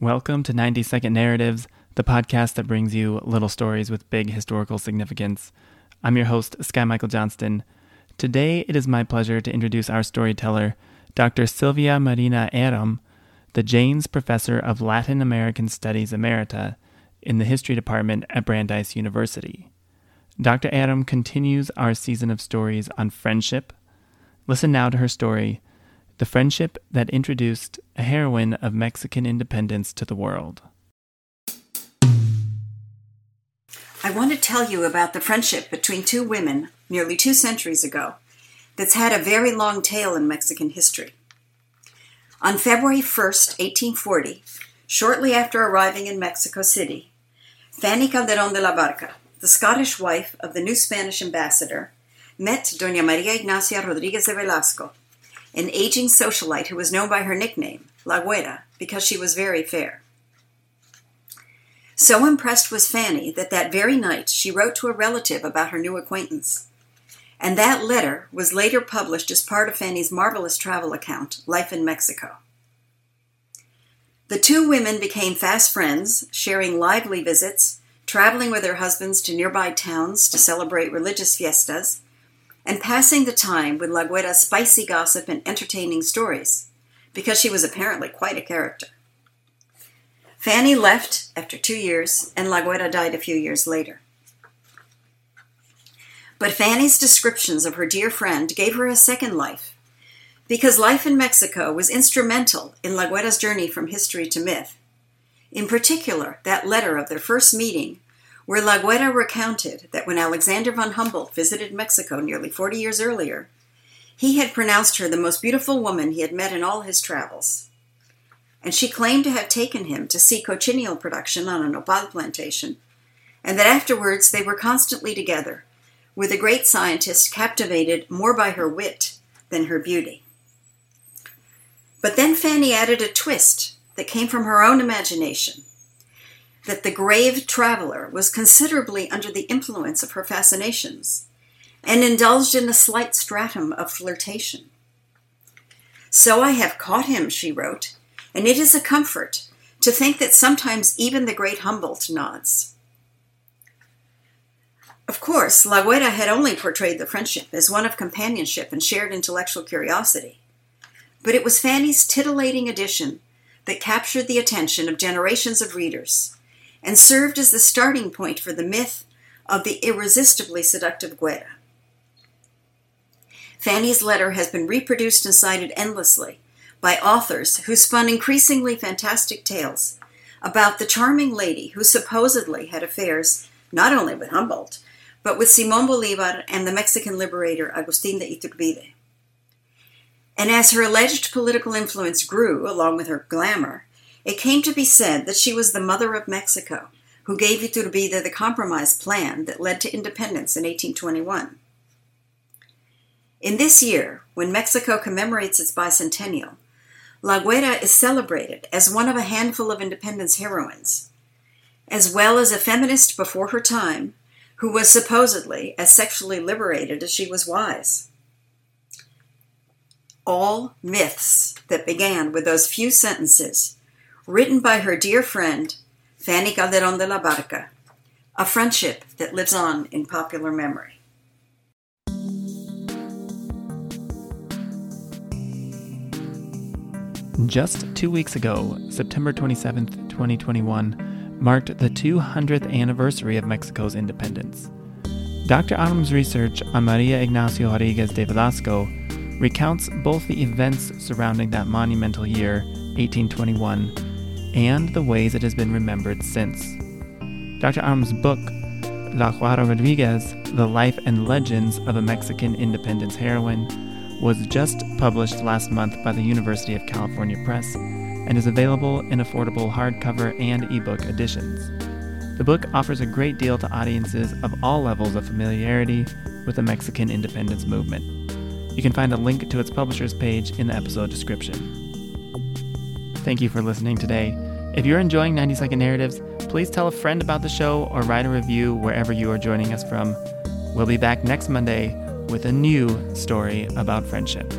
Welcome to 90 Second Narratives, the podcast that brings you little stories with big historical significance. I'm your host, Sky Michael Johnston. Today, it is my pleasure to introduce our storyteller, Dr. Silvia Marina Arrom, the Janes Professor of Latin American Studies Emerita in the History Department at Brandeis University. Dr. Arrom continues our season of stories on friendship. Listen now to her story, The Friendship That Introduced a Heroine of Mexican Independence to the World. I want to tell you about the friendship between two women nearly two centuries ago that's had a very long tale in Mexican history. On February 1st, 1840, shortly after arriving in Mexico City, Fanny Calderon de la Barca, the Scottish wife of the new Spanish ambassador, met Doña Maria Ignacia Rodriguez de Velasco, an aging socialite who was known by her nickname, La Güera, because she was very fair. So impressed was Fanny that that very night she wrote to a relative about her new acquaintance. And that letter was later published as part of Fanny's marvelous travel account, Life in Mexico. The two women became fast friends, sharing lively visits, traveling with their husbands to nearby towns to celebrate religious fiestas, and passing the time with La Güera's spicy gossip and entertaining stories, because she was apparently quite a character. Fanny left after two years, and La Güera died a few years later. But Fanny's descriptions of her dear friend gave her a second life, because life in Mexico was instrumental in La Güera's journey from history to myth. In particular, that letter of their first meeting, where La Güera recounted that when Alexander von Humboldt visited Mexico nearly 40 years earlier, he had pronounced her the most beautiful woman he had met in all his travels. And she claimed to have taken him to see cochineal production on a nopal plantation, and that afterwards they were constantly together, with the great scientist captivated more by her wit than her beauty. But then Fanny added a twist that came from her own imagination that the grave traveler was considerably under the influence of her fascinations and indulged in a slight stratum of flirtation. So I have caught him, she wrote, and it is a comfort to think that sometimes even the great Humboldt nods. Of course, La Güera had only portrayed the friendship as one of companionship and shared intellectual curiosity. But it was Fanny's titillating addition that captured the attention of generations of readers and served as the starting point for the myth of the irresistibly seductive Güera. Fanny's letter has been reproduced and cited endlessly by authors who spun increasingly fantastic tales about the charming lady who supposedly had affairs not only with Humboldt, but with Simon Bolivar and the Mexican liberator Agustin de Iturbide. And as her alleged political influence grew along with her glamour, it came to be said that she was the mother of Mexico, who gave Iturbide the compromise plan that led to independence in 1821. In this year, when Mexico commemorates its bicentennial, La Güera is celebrated as one of a handful of independence heroines, as well as a feminist before her time who was supposedly as sexually liberated as she was wise. All myths that began with those few sentences, written by her dear friend, Fanny Calderon de la Barca, a friendship that lives on in popular memory. Just two weeks ago, September 27th, 2021, marked the 200th anniversary of Mexico's independence. Dr. Arrom's research on Maria Ignacia Rodriguez de Velasco recounts both the events surrounding that monumental year, 1821, and the ways it has been remembered since. Dr. Arrom's book, La Güera Rodriguez The Life and Legends of a Mexican Independence Heroine, was just published last month by the University of California Press and is available in affordable hardcover and ebook editions. The book offers a great deal to audiences of all levels of familiarity with the Mexican independence movement. You can find a link to its publisher's page in the episode description. Thank you for listening today. If you're enjoying 90 Second Narratives, please tell a friend about the show or write a review wherever you are joining us from. We'll be back next Monday with a new story about friendship.